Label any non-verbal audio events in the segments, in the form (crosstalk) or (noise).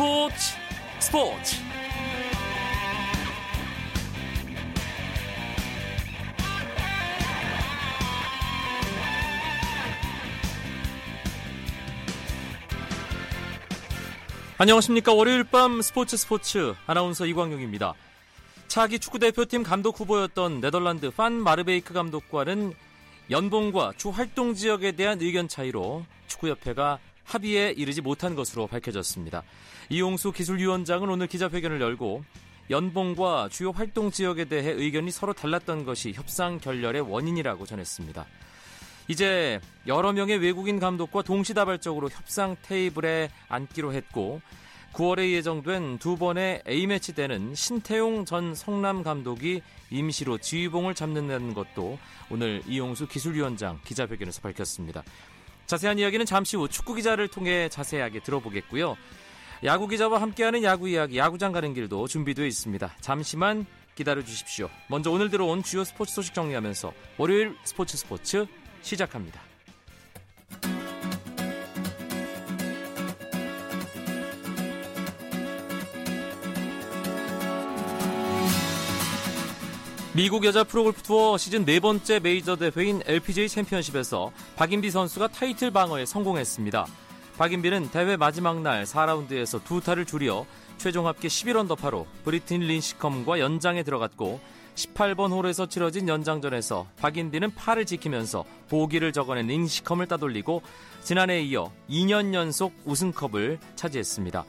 스포츠 스포츠. 안녕하십니까. 월요일 밤 스포츠 스포츠. 아나운서 이광용입니다. 차기 축구대표팀 감독 후보였던 네덜란드 판 마르베이크 감독과는 연봉과 주 활동 지역에 대한 의견 차이로 축구협회가 합의에 이르지 못한 것으로 밝혀졌습니다. 이용수 기술위원장은 오늘 기자회견을 열고 연봉과 주요 활동 지역에 대해 의견이 서로 달랐던 것이 협상 결렬의 원인이라고 전했습니다. 이제 여러 명의 외국인 감독과 동시다발적으로 협상 테이블에 앉기로 했고 9월에 예정된 두 번의 A매치 때는 신태용 전 성남 감독이 임시로 지휘봉을 잡는다는 것도 오늘 이용수 기술위원장 기자회견에서 밝혔습니다. 자세한 이야기는 잠시 후 축구 기자를 통해 자세하게 들어보겠고요. 야구 기자와 함께하는 야구 이야기, 야구장 가는 길도 준비되어 있습니다. 잠시만 기다려 주십시오. 먼저 오늘 들어온 주요 스포츠 소식 정리하면서 월요일 스포츠 스포츠 시작합니다. 미국 여자 프로골프 투어 시즌 네 번째 메이저 대회인 LPGA 챔피언십에서 박인비 선수가 타이틀 방어에 성공했습니다. 박인비는 대회 마지막 날 4라운드에서 두 타를 줄여 최종 합계 11언더파로 브리튼 린시컴과 연장에 들어갔고 18번 홀에서 치러진 연장전에서 박인비는 파를 지키면서 보기를 적어낸 린시컴을 따돌리고 지난해에 이어 2년 연속 우승컵을 차지했습니다.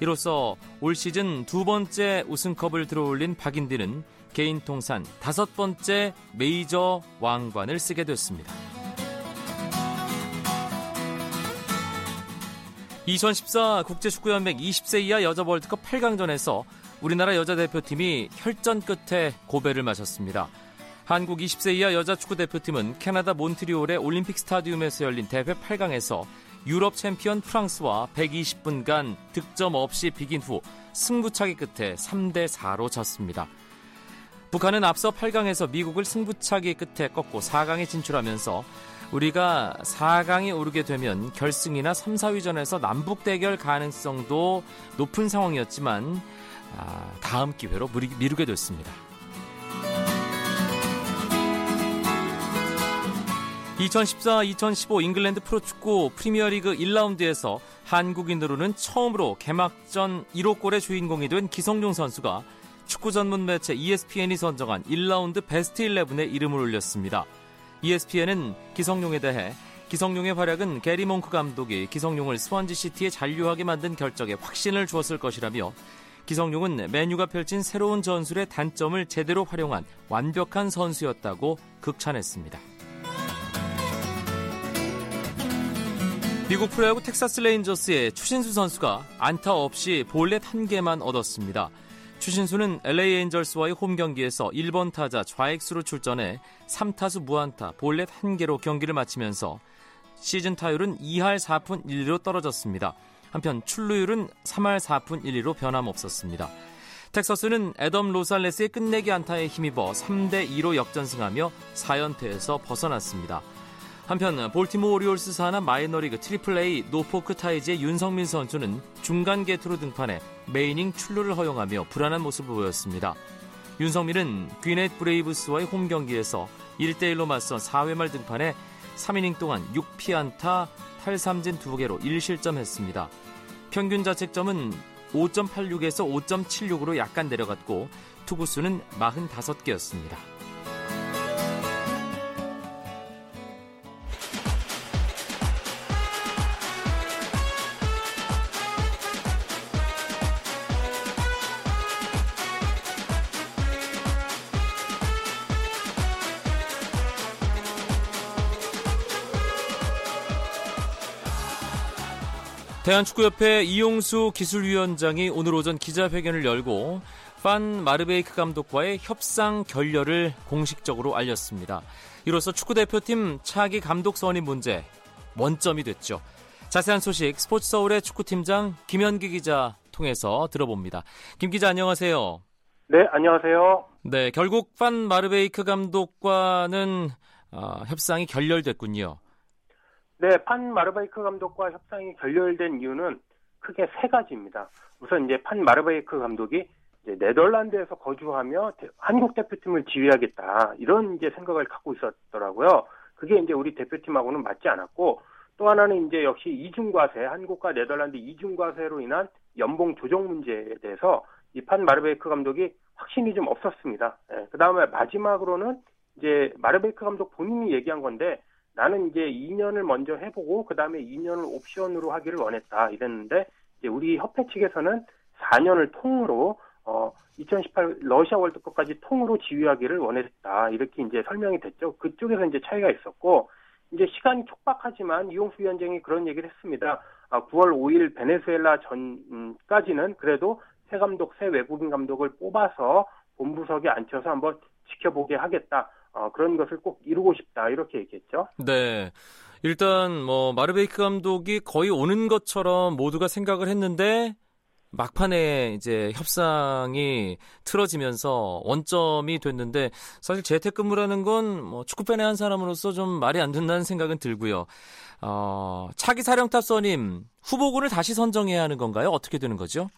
이로써 올 시즌 두 번째 우승컵을 들어올린 박인비는 개인 통산 다섯 번째 메이저 왕관을 쓰게 됐습니다. 2014 국제축구연맹 20세 이하 여자 월드컵 8강전에서 우리나라 여자 대표팀이 혈전 끝에 고배를 마셨습니다. 한국 20세 이하 여자 축구 대표팀은 캐나다 몬트리올의 올림픽 스타디움에서 열린 대회 8강에서 유럽 챔피언 프랑스와 120분간 득점 없이 비긴 후 승부차기 끝에 3대 4로 졌습니다. 북한은 앞서 8강에서 미국을 승부차기 끝에 꺾고 4강에 진출하면서 우리가 4강에 오르게 되면 결승이나 3, 4위전에서 남북 대결 가능성도 높은 상황이었지만 아, 다음 기회로 미루게 됐습니다. 2014-2015 잉글랜드 프로축구 프리미어리그 1라운드에서 한국인으로는 처음으로 개막전 1호 골의 주인공이 된 기성용 선수가 축구 전문 매체 ESPN이 선정한 1라운드 베스트 11에 이름을 올렸습니다. ESPN은 기성용에 대해 기성용의 활약은 게리 몽크 감독이 기성용을 스완지 시티에 잔류하게 만든 결정에 확신을 주었을 것이라며 기성용은 맨유가 펼친 새로운 전술의 단점을 제대로 활용한 완벽한 선수였다고 극찬했습니다. 미국 프로야구 텍사스 레인저스의 추신수 선수가 안타 없이 볼넷 한 개만 얻었습니다. 추신수는 LA 엔젤스와의 홈 경기에서 1번 타자 좌익수로 출전해 3타수 무안타 볼넷 한 개로 경기를 마치면서 시즌 타율은 2할 4푼 1리로 떨어졌습니다. 한편 출루율은 3할 4푼 1리로 변함없었습니다. 텍사스는 애덤 로살레스의 끝내기 안타에 힘입어 3대 2로 역전승하며 4연패에서 벗어났습니다. 한편 볼티모 오리올스 산하 마이너리그 트리플 A 노포크 타이즈의 윤석민 선수는 중간 계투로 등판해 메이닝 출루를 허용하며 불안한 모습을 보였습니다. 윤성민은 귀넷 브레이브스와의 홈 경기에서 1대1로 맞선 4회 말 등판해 3이닝 동안 6피안타, 탈삼진 2개로 1실점했습니다. 평균 자책점은 5.86에서 5.76으로 약간 내려갔고 투구수는 45개였습니다. 대한축구협회 이용수 기술위원장이 오늘 오전 기자회견을 열고 판 마르베이크 감독과의 협상 결렬을 공식적으로 알렸습니다. 이로써 축구대표팀 차기 감독 선임 문제 원점이 됐죠. 자세한 소식 스포츠 서울의 축구팀장 김현기 기자 통해서 들어봅니다. 김 기자 안녕하세요. 네, 안녕하세요. 네, 결국 판 마르베이크 감독과는 어, 협상이 결렬됐군요. 네, 판 마르바이크 감독과 협상이 결렬된 이유는 크게 세 가지입니다. 우선 이제 판 마르베이크 감독이 네덜란드에서 거주하며 한국 대표팀을 지휘하겠다 이런 이제 생각을 갖고 있었더라고요. 그게 이제 우리 대표팀하고는 맞지 않았고 또 하나는 이제 역시 이중과세 한국과 네덜란드 이중과세로 인한 연봉 조정 문제에 대해서 이 판 마르베이크 감독이 확신이 좀 없었습니다. 예, 그 다음에 마지막으로는 이제 마르베이크 감독 본인이 얘기한 건데 나는 이제 2년을 먼저 해보고 그 다음에 2년을 옵션으로 하기를 원했다 이랬는데 이제 우리 협회 측에서는 4년을 통으로 어 2018 러시아 월드컵까지 통으로 지휘하기를 원했다 이렇게 이제 설명이 됐죠. 그쪽에서 이제 차이가 있었고 이제 시간이 촉박하지만 이용수 위원장이 그런 얘기를 했습니다. 아, 9월 5일 베네수엘라 전까지는 그래도 새 감독, 새 외국인 감독을 뽑아서 본부석에 앉혀서 한번 지켜보게 하겠다. 어, 그런 것을 꼭 이루고 싶다 이렇게 얘기했죠. 네. 일단 뭐 마르베이크 감독이 거의 오는 것처럼 모두가 생각을 했는데 막판에 이제 협상이 틀어지면서 원점이 됐는데 사실 재택근무라는 건 뭐 축구팬의 한 사람으로서 좀 말이 안 된다는 생각은 들고요. 어, 차기 사령 탑선임 후보군을 다시 선정해야 하는 건가요? 어떻게 되는 거죠?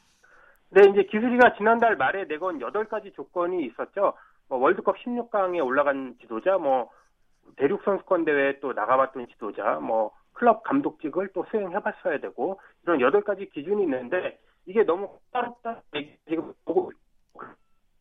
네, 이제 기술이가 지난달 말에 내건 8가지 조건이 있었죠. 뭐 월드컵 16강에 올라간 지도자, 뭐 대륙 선수권 대회에 또 나가봤던 지도자, 뭐 클럽 감독직을 또 수행해봤어야 되고 이런 여덟 가지 기준이 있는데 이게 너무 까다롭다 지금 보고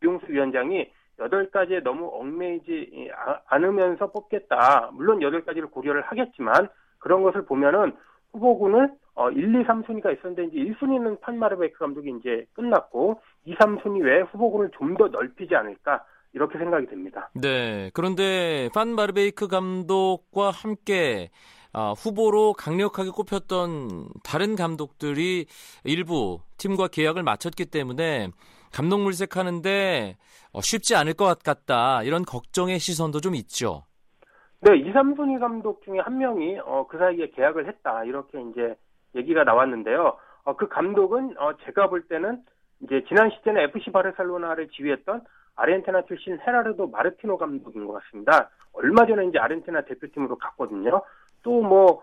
유용수 위원장이 여덟 가지에 너무 얽매이지 않으면서 뽑겠다. 물론 여덟 가지를 고려를 하겠지만 그런 것을 보면은 후보군을 어 1, 2, 3순위가 있었는데 이제 1순위는 판마르베이크 감독이 이제 끝났고 2, 3순위 외에 후보군을 좀 더 넓히지 않을까 이렇게 생각이 됩니다. 네. 그런데 판 마르베이크 감독과 함께 아, 후보로 강력하게 꼽혔던 다른 감독들이 일부 팀과 계약을 마쳤기 때문에 감독 물색하는데 어, 쉽지 않을 것 같다 이런 걱정의 시선도 좀 있죠. 네, 2, 3순위 감독 중에 한 명이 어, 그 사이에 계약을 했다 이렇게 이제 얘기가 나왔는데요. 어, 그 감독은 어, 제가 볼 때는 이제 지난 시즌에 FC 바르셀로나를 지휘했던 아르헨티나 출신 헤라르도 마르티노 감독인 것 같습니다. 얼마 전에 이제 아르헨티나 대표팀으로 갔거든요. 또 뭐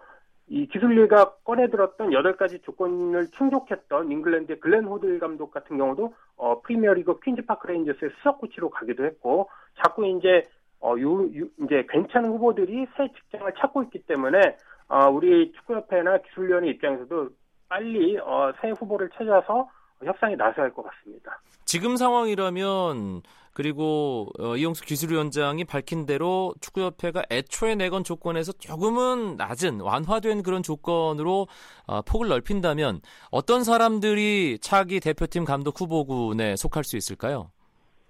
이 기술위가 꺼내들었던 8가지 조건을 충족했던 잉글랜드의 글렌 호들 감독 같은 경우도 어, 프리미어리그 퀸즈파크 레인저스의 수석 코치로 가기도 했고 자꾸 이제 어, 유, 유, 이제 괜찮은 후보들이 새 직장을 찾고 있기 때문에 어, 우리 축구협회나 기술위원회 입장에서도 빨리 어, 새 후보를 찾아서 협상에 나서야 할 것 같습니다. 지금 상황이라면 그리고 어, 이용수 기술위원장이 밝힌 대로 축구협회가 애초에 내건 조건에서 조금은 낮은 완화된 그런 조건으로 어, 폭을 넓힌다면 어떤 사람들이 차기 대표팀 감독 후보군에 속할 수 있을까요?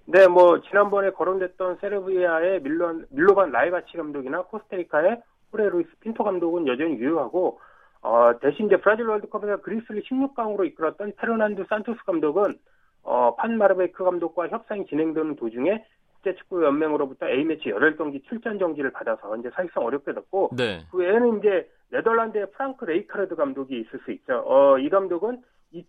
네, 뭐 지난번에 거론됐던 세르비아의 밀론, 밀로반 라예바치 감독이나 코스타리카의 호르헤 루이스 핀토 감독은 여전히 유효하고 어, 대신 이제 브라질 월드컵에서 그리스를 16강으로 이끌었던 페르난두 산토스 감독은 어, 판 마르베이크 감독과 협상이 진행되는 도중에 국제축구연맹으로부터 A매치 8경기 출전 정지를 받아서 이제 사실상 어렵게 됐고 네. 그 외에는 이제 네덜란드의 프랑크 레이카르트 감독이 있을 수 있죠. 어, 이 감독은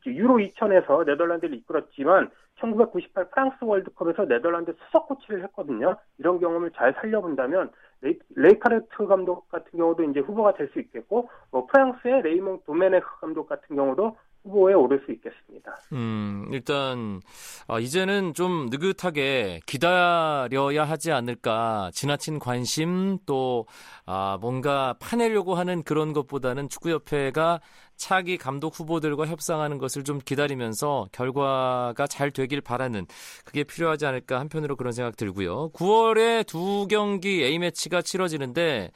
유로 2000에서 네덜란드를 이끌었지만 1998 프랑스 월드컵에서 네덜란드 수석 코치를 했거든요. 이런 경험을 잘 살려본다면 레이, 레이카르트 감독 같은 경우도 이제 후보가 될 수 있겠고 뭐 프랑스의 레이몽 도메네크 감독 같은 경우도 후보에 오를 수 있겠습니다. 음, 일단 아, 이제는 좀 느긋하게 기다려야 하지 않을까. 지나친 관심 또 아, 뭔가 파내려고 하는 그런 것보다는 축구협회가 차기 감독 후보들과 협상하는 것을 좀 기다리면서 결과가 잘 되길 바라는 그게 필요하지 않을까 한편으로 그런 생각 들고요. 9월에 두 경기 A매치가 치러지는데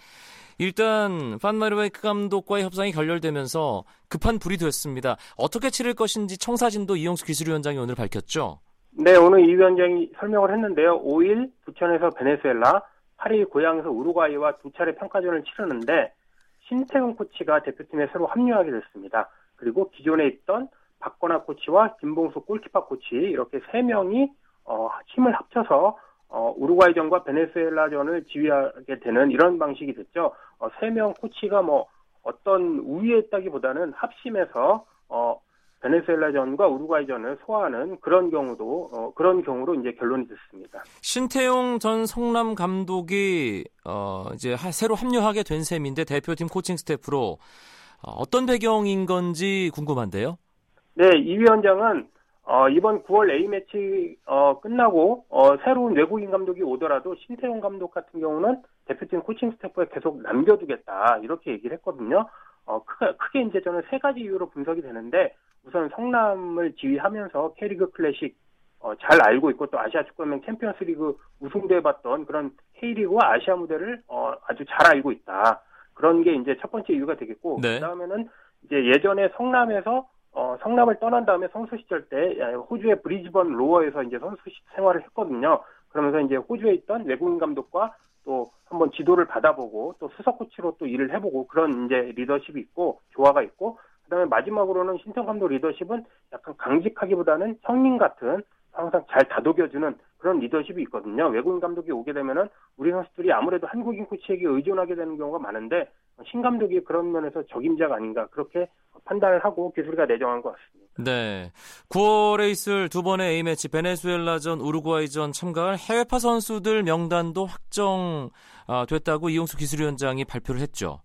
일단 판마르베이크 감독과의 협상이 결렬되면서 급한 불이 됐습니다. 어떻게 치를 것인지 청사진도 이용수 기술위원장이 오늘 밝혔죠. 네, 오늘 이 위원장이 설명을 했는데요. 5일 부천에서 베네수엘라, 8일 고향에서 우루과이와 두 차례 평가전을 치르는데 신태용 코치가 대표팀에 새로 합류하게 됐습니다. 그리고 기존에 있던 박건아 코치와 김봉수 골키퍼 코치 이렇게 세 명이 어, 힘을 합쳐서 어, 우루과이전과 베네수엘라전을 지휘하게 되는 이런 방식이 됐죠. 어, 세명 코치가 뭐 어떤 우위에 있다기보다는 합심해서 어, 베네수엘라전과 우루과이전을 소화하는 그런 경우도 어, 그런 경우로 이제 결론이 됐습니다. 신태용 전 성남 감독이 어, 이제 하, 새로 합류하게 된 셈인데 대표팀 코칭 스태프로 어, 어떤 배경인 건지 궁금한데요. 네, 이 위원장은 어, 이번 9월 A매치 어, 끝나고 어, 새로운 외국인 감독이 오더라도 신태용 감독 같은 경우는 대표팀 코칭 스태프에 계속 남겨두겠다 이렇게 얘기를 했거든요. 어, 크게, 크게 이제 저는 세 가지 이유로 분석이 되는데 우선 성남을 지휘하면서 K리그 클래식 어, 잘 알고 있고 또 아시아 축구연맹 챔피언스리그 우승도 해봤던 그런 K리그와 아시아 무대를 어, 아주 잘 알고 있다. 그런 게 이제 첫 번째 이유가 되겠고 네. 그다음에는 이제 예전에 성남에서 어, 성남을 떠난 다음에 선수 시절 때 호주의 브리즈번 로어에서 이제 선수 생활을 했거든요. 그러면서 이제 호주에 있던 외국인 감독과 또 한번 지도를 받아보고 또 수석 코치로 또 일을 해보고 그런 이제 리더십이 있고 조화가 있고 그다음에 마지막으로는 신청 감독 리더십은 약간 강직하기보다는 형님 같은 항상 잘 다독여주는 그런 리더십이 있거든요. 외국인 감독이 오게 되면은 우리 선수들이 아무래도 한국인 코치에게 의존하게 되는 경우가 많은데 신 감독이 그런 면에서 적임자가 아닌가 그렇게 판단을 하고 기술가 내정한 것 같습니다. 네. 9월에 있을 두 번의 A매치 베네수엘라전, 우루과이전 참가할 해외파 선수들 명단도 확정됐다고 이용수 기술위원장이 발표를 했죠.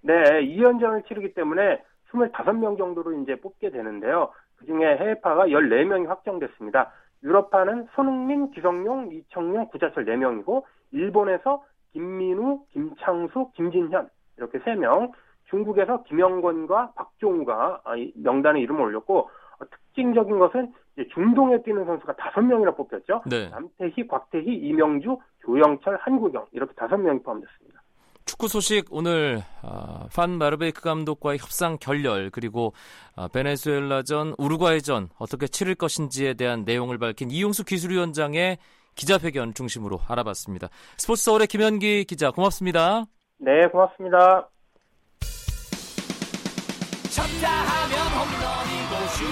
네, 2연전을 치르기 때문에 25명 정도로 이제 뽑게 되는데요. 그중에 해외파가 14명이 확정됐습니다. 유럽파는 손흥민, 기성용, 이청용, 구자철 4명이고 일본에서 김민우, 김창수, 김진현 이렇게 3명, 중국에서 김영권과 박종우가 아, 명단에 이름을 올렸고 어, 특징적인 것은 중동에 뛰는 선수가 5명이나 뽑혔죠. 네. 남태희, 곽태희, 이명주, 조영철, 한국영 이렇게 5명이 포함됐습니다. 축구 소식 오늘 어, 판 마르베이크 감독과의 협상 결렬 그리고 어, 베네수엘라전, 우루과이전 어떻게 치를 것인지에 대한 내용을 밝힌 이용수 기술위원장의 기자회견 중심으로 알아봤습니다. 스포츠 서울의 김현기 기자 고맙습니다. 네, 고맙습니다. 쳤다 하면 홈런이고 슛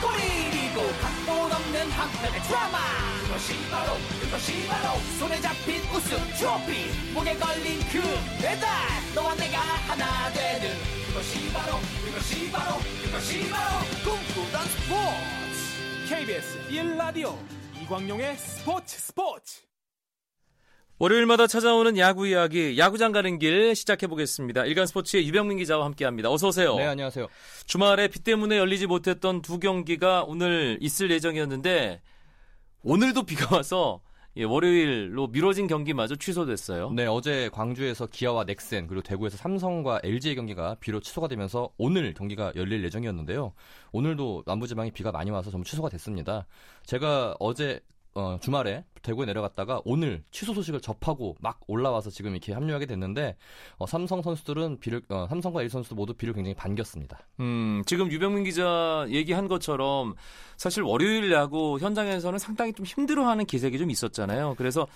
골이고 각본 없는 한편의 드라마. 그것이 바로 그것이 바로 손에 잡힌 우승 트로피. 목에 걸린 그 배달 너와 내가 하나 되는. 그것이 바로 그것이 바로 그것이 바로 꿈꾸던 스포츠. KBS 1라디오 이광용의 스포츠 스포츠 월요일마다 찾아오는 야구 이야기, 야구장 가는 길 시작해 보겠습니다. 일간 스포츠의 유병민 기자와 함께 합니다. 어서 오세요. 네, 안녕하세요. 주말에 비 때문에 열리지 못했던 두 경기가 오늘 있을 예정이었는데, 오늘도 비가 와서 예, 월요일로 미뤄진 경기마저 취소됐어요. 네, 어제 광주에서 기아와 넥센 그리고 대구에서 삼성과 LG의 경기가 비로 취소가 되면서 오늘 경기가 열릴 예정이었는데요. 오늘도 남부지방에 비가 많이 와서 전부 취소가 됐습니다. 제가 어제 어, 주말에 대구에 내려갔다가 오늘 취소 소식을 접하고 막 올라와서 지금 이렇게 합류하게 됐는데 어, 삼성 선수들은 비를 어, 삼성과 일 선수도 모두 비를 굉장히 반겼습니다. 음, 지금 유병민 기자 얘기한 것처럼 사실 월요일 야구 현장에서는 상당히 좀 힘들어하는 기색이 좀 있었잖아요. 그래서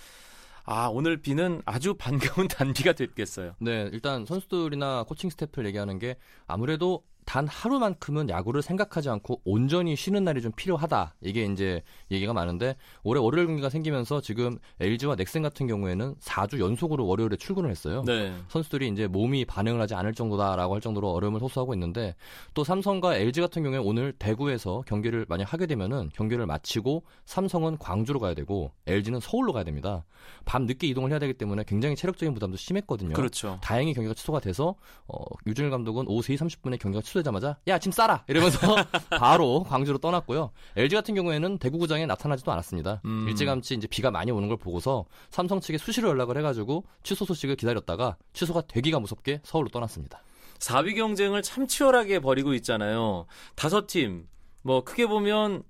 아, 오늘 비는 아주 반가운 (laughs) 단비가 됐겠어요. 네, 일단 선수들이나 코칭 스태프를 얘기하는 게 아무래도 단 하루만큼은 야구를 생각하지 않고 온전히 쉬는 날이 좀 필요하다. 이게 이제 얘기가 많은데 올해 월요일 경기가 생기면서 지금 LG와 넥센 같은 경우에는 4주 연속으로 월요일에 출근을 했어요. 네. 선수들이 이제 몸이 반응을 하지 않을 정도다라고 할 정도로 어려움을 호소하고 있는데 또 삼성과 LG 같은 경우에 오늘 대구에서 경기를 만약 하게 되면은 경기를 마치고 삼성은 광주로 가야 되고 LG는 서울로 가야 됩니다. 밤 늦게 이동을 해야 되기 때문에 굉장히 체력적인 부담도 심했거든요. 그렇죠. 다행히 경기가 취소가 돼서 어, 유준일 감독은 오후 3시 30분에 경기가 취소 되자마자 야 짐 싸라 이러면서 (laughs) 바로 광주로 떠났고요. LG 같은 경우에는 대구구장에 나타나지도 않았습니다. 음. 일찌감치 이제 비가 많이 오는 걸 보고서 삼성 측에 수시로 연락을 해가지고 취소 소식을 기다렸다가 취소가 되기가 무섭게 서울로 떠났습니다. 4위 경쟁을 참 치열하게 벌이고 있잖아요. 다섯 팀, 뭐 크게 보면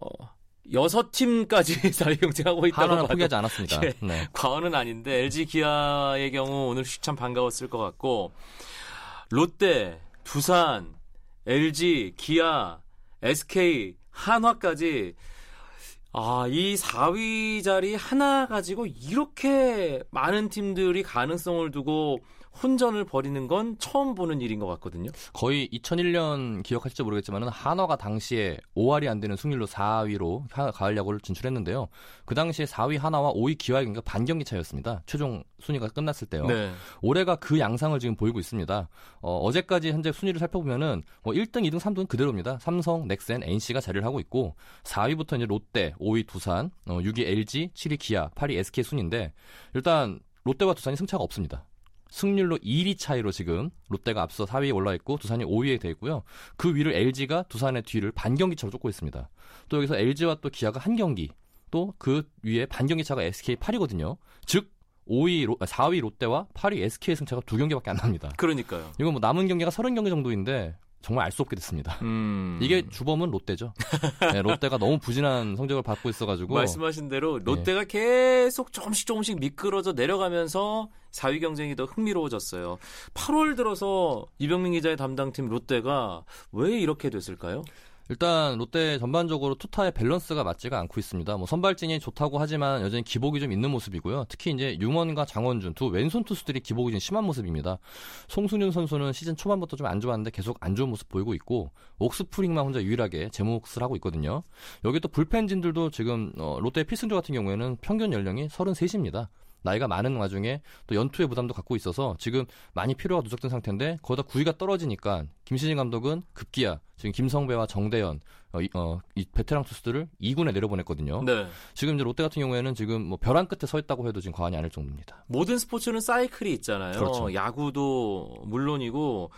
어, 여섯 팀까지 (laughs) 4위 경쟁하고 있다고 하나는 포기하지 않았습니다. 예, 네. 과언은 아닌데 LG 기아의 경우 오늘 참 반가웠을 것 같고 롯데, 두산, LG, 기아, SK, 한화까지. 아, 이 4위 자리 하나 가지고 이렇게 많은 팀들이 가능성을 두고 혼전을 벌이는 건 처음 보는 일인 것 같거든요. 거의 2001년 기억하실지 모르겠지만 한화가 당시에 5할이 안 되는 승률로 4위로 가을 야구를 진출했는데요. 그 당시에 4위 한화와 5위 기아의 경기가 반경기 차였습니다. 최종 순위가 끝났을 때요. 네. 올해가 그 양상을 지금 보이고 있습니다. 어, 제까지 현재 순위를 살펴보면은 뭐 1등, 2등, 3등 그대로입니다. 삼성, 넥센, NC가 자리를 하고 있고 4위부터 이제 롯데, 5위 두산, 어, 6위 LG, 7위 기아, 8위 SK 순인데 일단 롯데와 두산이 승차가 없습니다. 승률로 1위 차이로 지금 롯데가 앞서 4위에 올라 있고 두산이 5위에 돼 있고요. 그 위를 LG가 두산의 뒤를 반경기 차로 쫓고 있습니다. 또 여기서 LG와 또 기아가 한 경기, 또 그 위에 반경기 차가 SK 8이거든요. 즉 5위, 로, 4위 롯데와 8위 SK의 승차가 두 경기밖에 안 납니다. 그러니까요. 이건 뭐 남은 경기가 30경기 정도인데 정말 알 수 없게 됐습니다. 음. 이게 주범은 롯데죠. 네, 롯데가 너무 부진한 성적을 받고 있어가지고 말씀하신 대로 네. 롯데가 계속 조금씩 조금씩 미끄러져 내려가면서 4위 경쟁이 더 흥미로워졌어요. 8월 들어서 이병민 기자의 담당팀 롯데가 왜 이렇게 됐을까요? 일단 롯데 전반적으로 투타의 밸런스가 맞지가 않고 있습니다. 뭐 선발진이 좋다고 하지만 여전히 기복이 좀 있는 모습이고요. 특히 이제 융원과 장원준 두 왼손 투수들이 기복이 좀 심한 모습입니다. 송승윤 선수는 시즌 초반부터 좀 안 좋았는데 계속 안 좋은 모습 보이고 있고 옥스프링만 혼자 유일하게 제몫을 하고 있거든요. 여기 또 불펜진들도 지금 어, 롯데 필승조 같은 경우에는 평균 연령이 33입니다. 나이가 많은 와중에 또 연투의 부담도 갖고 있어서 지금 많이 필요가 누적된 상태인데 거기다 구위가 떨어지니까 김시진 감독은 급기야 지금 김성배와 정대현 어, 이, 어, 이 베테랑 투수들을 2군에 내려보냈거든요. 네. 지금 이제 롯데 같은 경우에는 지금 뭐 벼랑 끝에 서 있다고 해도 지금 과언이 아닐 정도입니다. 모든 스포츠는 사이클이 있잖아요. 그렇죠. 야구도 물론이고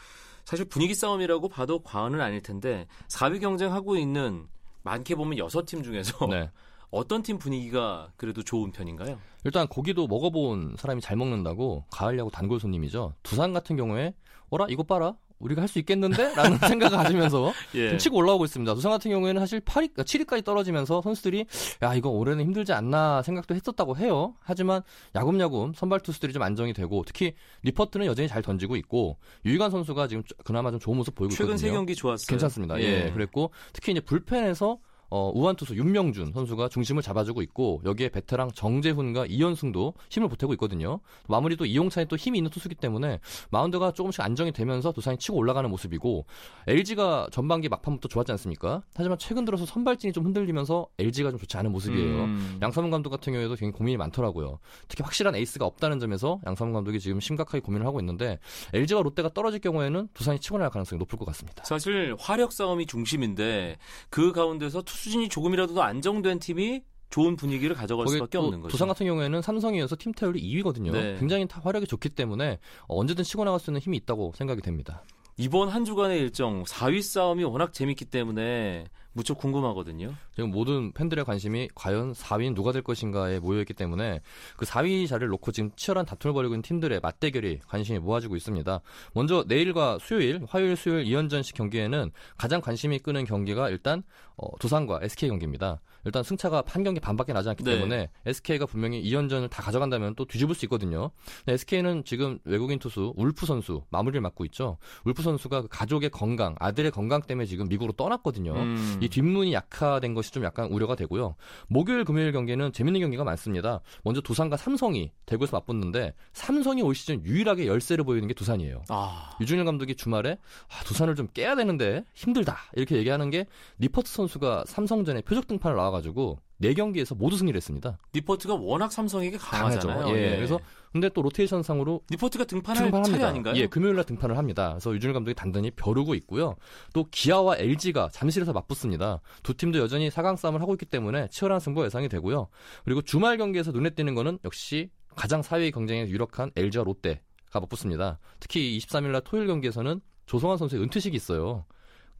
사실 분위기 싸움이라고 봐도 과언은 아닐 텐데 4위 경쟁하고 있는 많게 보면 6팀 중에서 네. (laughs) 어떤 팀 분위기가 그래도 좋은 편인가요? 일단 고기도 먹어본 사람이 잘 먹는다고 가을 야구 단골 손님이죠. 두산 같은 경우에 어라 이거 봐라 우리가 할 수 있겠는데? 라는 (laughs) 생각을 가지면서 예. 좀 치고 올라오고 있습니다. 두산 같은 경우에는 사실 8위, 7위까지 떨어지면서 선수들이 야 이거 올해는 힘들지 않나 생각도 했었다고 해요. 하지만 야금야금 선발 투수들이 좀 안정이 되고 특히 리퍼트는 여전히 잘 던지고 있고 유희관 선수가 지금 그나마 좀 좋은 모습 보이고 최근 있거든요. 세 경기 좋았어요. 괜찮습니다. 예. 그랬고 특히 이제 불펜에서 어, 우한 투수 윤명준 선수가 중심을 잡아주고 있고 여기에 베테랑 정재훈과 이현승도 힘을 보태고 있거든요. 마무리도 이용찬이 또 힘이 있는 투수기 때문에 마운드가 조금씩 안정이 되면서 두산이 치고 올라가는 모습이고 LG가 전반기 막판부터 좋았지 않습니까? 하지만 최근 들어서 선발진이 좀 흔들리면서 LG가 좀 좋지 않은 모습이에요. 음. 양삼훈 감독 같은 경우에도 굉장히 고민이 많더라고요. 특히 확실한 에이스가 없다는 점에서 양삼훈 감독이 지금 심각하게 고민을 하고 있는데 LG와 롯데가 떨어질 경우에는 두산이 치고 나갈 가능성이 높을 것 같습니다. 사실 화력 싸움이 중심인데 그 가운데서 투수진이 조금이라도 더 안정된 팀이 좋은 분위기를 가져갈 수밖에 또 없는 거죠. 두산 같은 경우에는 삼성이어서 팀 타율이 2위거든요. 네. 굉장히 타- 화력이 좋기 때문에 언제든 치고 나갈 수 있는 힘이 있다고 생각이 됩니다. 이번 한 주간의 일정 4위 싸움이 워낙 재밌기 때문에 무척 궁금하거든요. 지금 모든 팬들의 관심이 과연 4위는 누가 될 것인가에 모여있기 때문에 그 4위 자리를 놓고 지금 치열한 다툼을 벌이고 있는 팀들의 맞대결이 관심이 모아지고 있습니다. 먼저 내일과 수요일, 화요일, 수요일 2연전식 경기에는 가장 관심이 끄는 경기가 일단 어, 두산과 SK 경기입니다. 일단 승차가 한 경기 반밖에 나지 않기 네. 때문에 SK가 분명히 2연전을 다 가져간다면 또 뒤집을 수 있거든요. SK는 지금 외국인 투수 울프 선수 마무리를 맡고 있죠. 울프 선수가 그 가족의 건강, 아들의 건강 때문에 지금 미국으로 떠났거든요. 음. 이 뒷문이 약화된 것이 좀 약간 우려가 되고요. 목요일, 금요일 경기는 재밌는 경기가 많습니다. 먼저 두산과 삼성이 대구에서 맞붙는데 삼성이 올 시즌 유일하게 열세를 보이는 게 두산이에요. 아, 유준일 감독이 주말에 아, 두산을 좀 깨야 되는데 힘들다 이렇게 얘기하는 게 니퍼트 선수가 삼성전에 표적 등판을 나와가지고 네 경기에서 모두 승리를 했습니다. 니퍼트가 워낙 삼성에게 강하죠. 강하잖아요. 예. 그래서 근데 또 로테이션 상으로 니퍼트가 등판할 등판합니다. 차례 아닌가요? 예, 금요일 날 등판을 합니다. 그래서 류중일 감독이 단단히 벼르고 있고요. 또 기아와 LG가 잠실에서 맞붙습니다. 두 팀도 여전히 4강 싸움을 하고 있기 때문에 치열한 승부 예상이 되고요. 그리고 주말 경기에서 눈에 띄는 거는 역시 가장 4위 경쟁에 유력한 LG와 롯데가 맞붙습니다. 특히 23일 날 토요일 경기에서는 조성환 선수의 은퇴식이 있어요.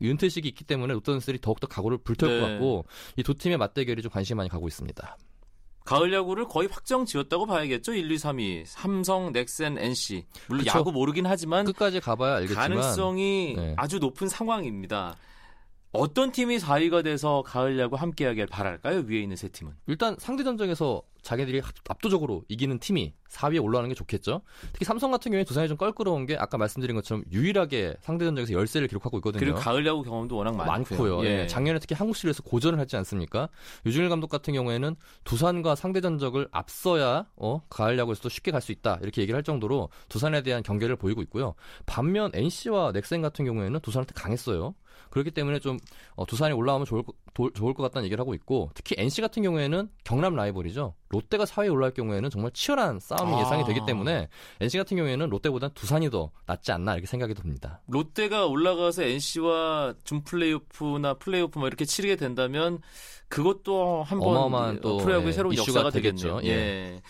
이 은퇴식이 있기 때문에 롯데 선수들이 더욱더 각오를 불태울 네. 것 같고 이 두 팀의 맞대결이 좀 관심이 많이 가고 있습니다. 가을 야구를 거의 확정 지었다고 봐야겠죠. 1, 2, 3위. 삼성, 넥센, NC. 물론 그쵸. 야구 모르긴 하지만 끝까지 가봐야 알겠지만 가능성이 네. 아주 높은 상황입니다. 어떤 팀이 4위가 돼서 가을 야구 함께하길 바랄까요? 위에 있는 세 팀은. 일단 상대 전적에서 자기들이 합- 압도적으로 이기는 팀이 4위에 올라가는 게 좋겠죠. 특히 삼성 같은 경우에 두산이 좀 껄끄러운 게 아까 말씀드린 것처럼 유일하게 상대 전적에서 열세를 기록하고 있거든요. 그리고 가을 야구 경험도 워낙 많고요. 많고요. 예. 작년에 특히 한국 시리즈에서 고전을 했지 않습니까? 유준일 감독 같은 경우에는 두산과 상대 전적을 앞서야 어, 가을 야구에서도 쉽게 갈 수 있다 이렇게 얘기를 할 정도로 두산에 대한 경계를 보이고 있고요. 반면 NC와 넥센 같은 경우에는 두산한테 강했어요. 그렇기 때문에 좀 어, 두산이 올라오면 좋을, 거- 도- 좋을 것 같다는 얘기를 하고 있고 특히 NC 같은 경우에는 경남 라이벌이죠. 롯데가 4위에 올라올 경우에는 정말 치열한 싸움이 아. 예상이 되기 때문에 NC 같은 경우에는 롯데보단 두산이 더 낫지 않나 이렇게 생각이 듭니다. 롯데가 올라가서 NC와 준 플레이오프나 플레이오프 뭐 이렇게 치르게 된다면 그것도 한번 프로야구의 예, 새로운 이슈가 역사가 되겠죠. 되겠죠. 예.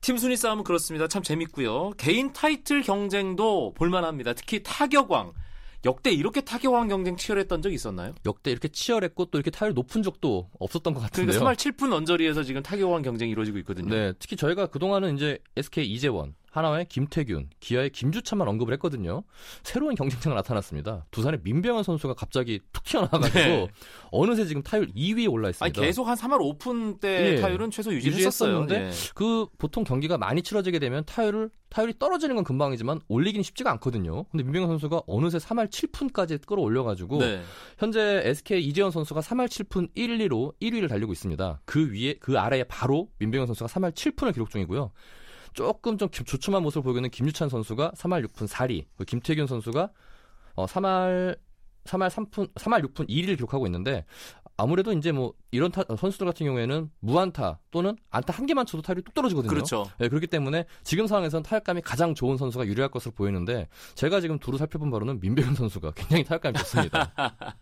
팀 순위 싸움은 그렇습니다. 참 재밌고요. 개인 타이틀 경쟁도 볼만합니다. 특히 타격왕. 역대 이렇게 타격왕 경쟁 치열했던 적 있었나요? 역대 이렇게 치열했고 또 이렇게 타율 높은 적도 없었던 것 같은데요. 그러니까 3할 7푼 언저리에서 지금 타격왕 경쟁이 이루어지고 있거든요. 네, 특히 저희가 그동안은 이제 SK 이재원, 한화의 김태균, 기아의 김주찬만 언급을 했거든요. 새로운 경쟁자가 나타났습니다. 두산의 민병헌 선수가 갑자기 툭 튀어나와가지고 네. 어느새 지금 타율 2위에 올라 아니 있습니다. 계속 한 3할 5푼 대 예. 타율은 최소. 유지했었는데 그 보통 경기가 많이 치러지게 되면 타율을 타율이 떨어지는 건 금방이지만 올리기는 쉽지가 않거든요. 근데 민병헌 선수가 어느새 3할 7푼까지 끌어올려가지고 네. 현재 SK 이재원 선수가 3할 7푼 1, 2로 1위를 달리고 있습니다. 그 위에 그 아래에 바로 민병헌 선수가 3할 7푼을 기록 중이고요. 조금 좀 기- 조촐한 모습을 보이고 있는 김유찬 선수가 3할 6푼 4리, 김태균 선수가 어 3할 3할 3푼 3할 6푼 2리를 기록하고 있는데 아무래도 이제 뭐 이런 타- 선수들 같은 경우에는 무안타 또는 안타 한 개만 쳐도 타율이 뚝 떨어지거든요. 그렇죠. 네, 그렇기 때문에 지금 상황에서는 타격감이 가장 좋은 선수가 유리할 것으로 보이는데 제가 지금 두루 살펴본 바로는 민병현 선수가 굉장히 타격감이 좋습니다. (laughs)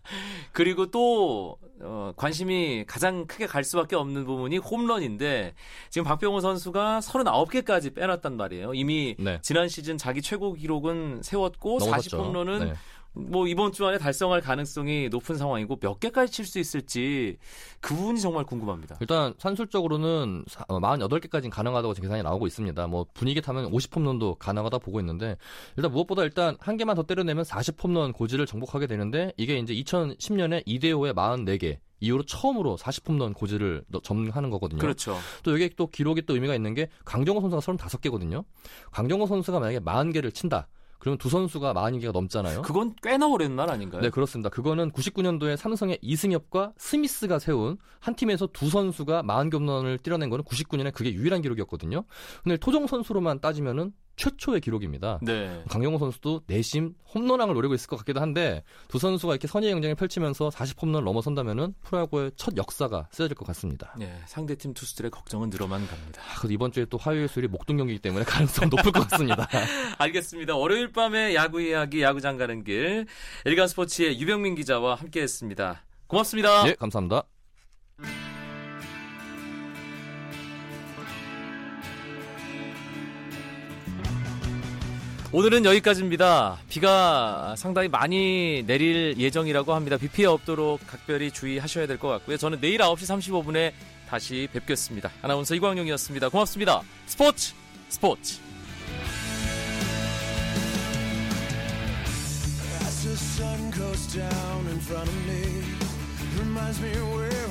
그리고 또 어, 관심이 가장 크게 갈 수밖에 없는 부분이 홈런인데 지금 박병호 선수가 39개까지 빼놨단 말이에요. 이미 네. 지난 시즌 자기 최고 기록은 세웠고 넘어섰죠. 40홈런은 네. 뭐 이번 주 안에 달성할 가능성이 높은 상황이고 몇 개까지 칠 수 있을지 그 부분이 정말 궁금합니다. 일단 산술적으로는 사- 어, 48개까지는 가능하다고 지금 계산이 나오고 있습니다. 뭐 분위기 타면 50홈런도 가능하다 보고 있는데 일단 무엇보다 일단 한 개만 더 때려내면 40홈런 고지를 정복하게 되는데 이게 이제 2010년에 이대호의 44개 이후로 처음으로 40홈런 고지를 너- 점하는 거거든요. 그렇죠. 또 여기 또 기록이 또 의미가 있는 게 강정호 선수가 35개거든요. 강정호 선수가 만약에 40개를 친다. 그러면 두 선수가 40개가 넘잖아요. 그건 꽤나 오랜 날 아닌가요? 네, 그렇습니다. 그거는 99년도에 삼성의 이승엽과 스미스가 세운 한 팀에서 두 선수가 40개 홈런을 뛰어낸 거는 99년에 그게 유일한 기록이었거든요. 근데 토종 선수로만 따지면은 최초의 기록입니다. 네. 강영호 선수도 내심 홈런왕을 노리고 있을 것 같기도 한데 두 선수가 이렇게 선의의 경쟁을 펼치면서 40홈런을 넘어선다면은 프로야구의 첫 역사가 쓰여질 것 같습니다. 네, 상대팀 투수들의 걱정은 늘어만 갑니다. 아, 그래도 이번 주에 또 화요일 수요일이 목동 경기이기 때문에 가능성 높을 것 같습니다. (laughs) 알겠습니다. 월요일 밤에 야구 이야기, 야구장 가는 길, 일간 스포츠의 유병민 기자와 함께했습니다. 고맙습니다. 예, 감사합니다. 오늘은 여기까지입니다. 비가 상당히 많이 내릴 예정이라고 합니다. 비 피해 없도록 각별히 주의하셔야 될 것 같고요. 저는 내일 9시 35분에 다시 뵙겠습니다. 아나운서 이광용이었습니다. 고맙습니다. 스포츠 스포츠. As the sun goes down in front of me, reminds me where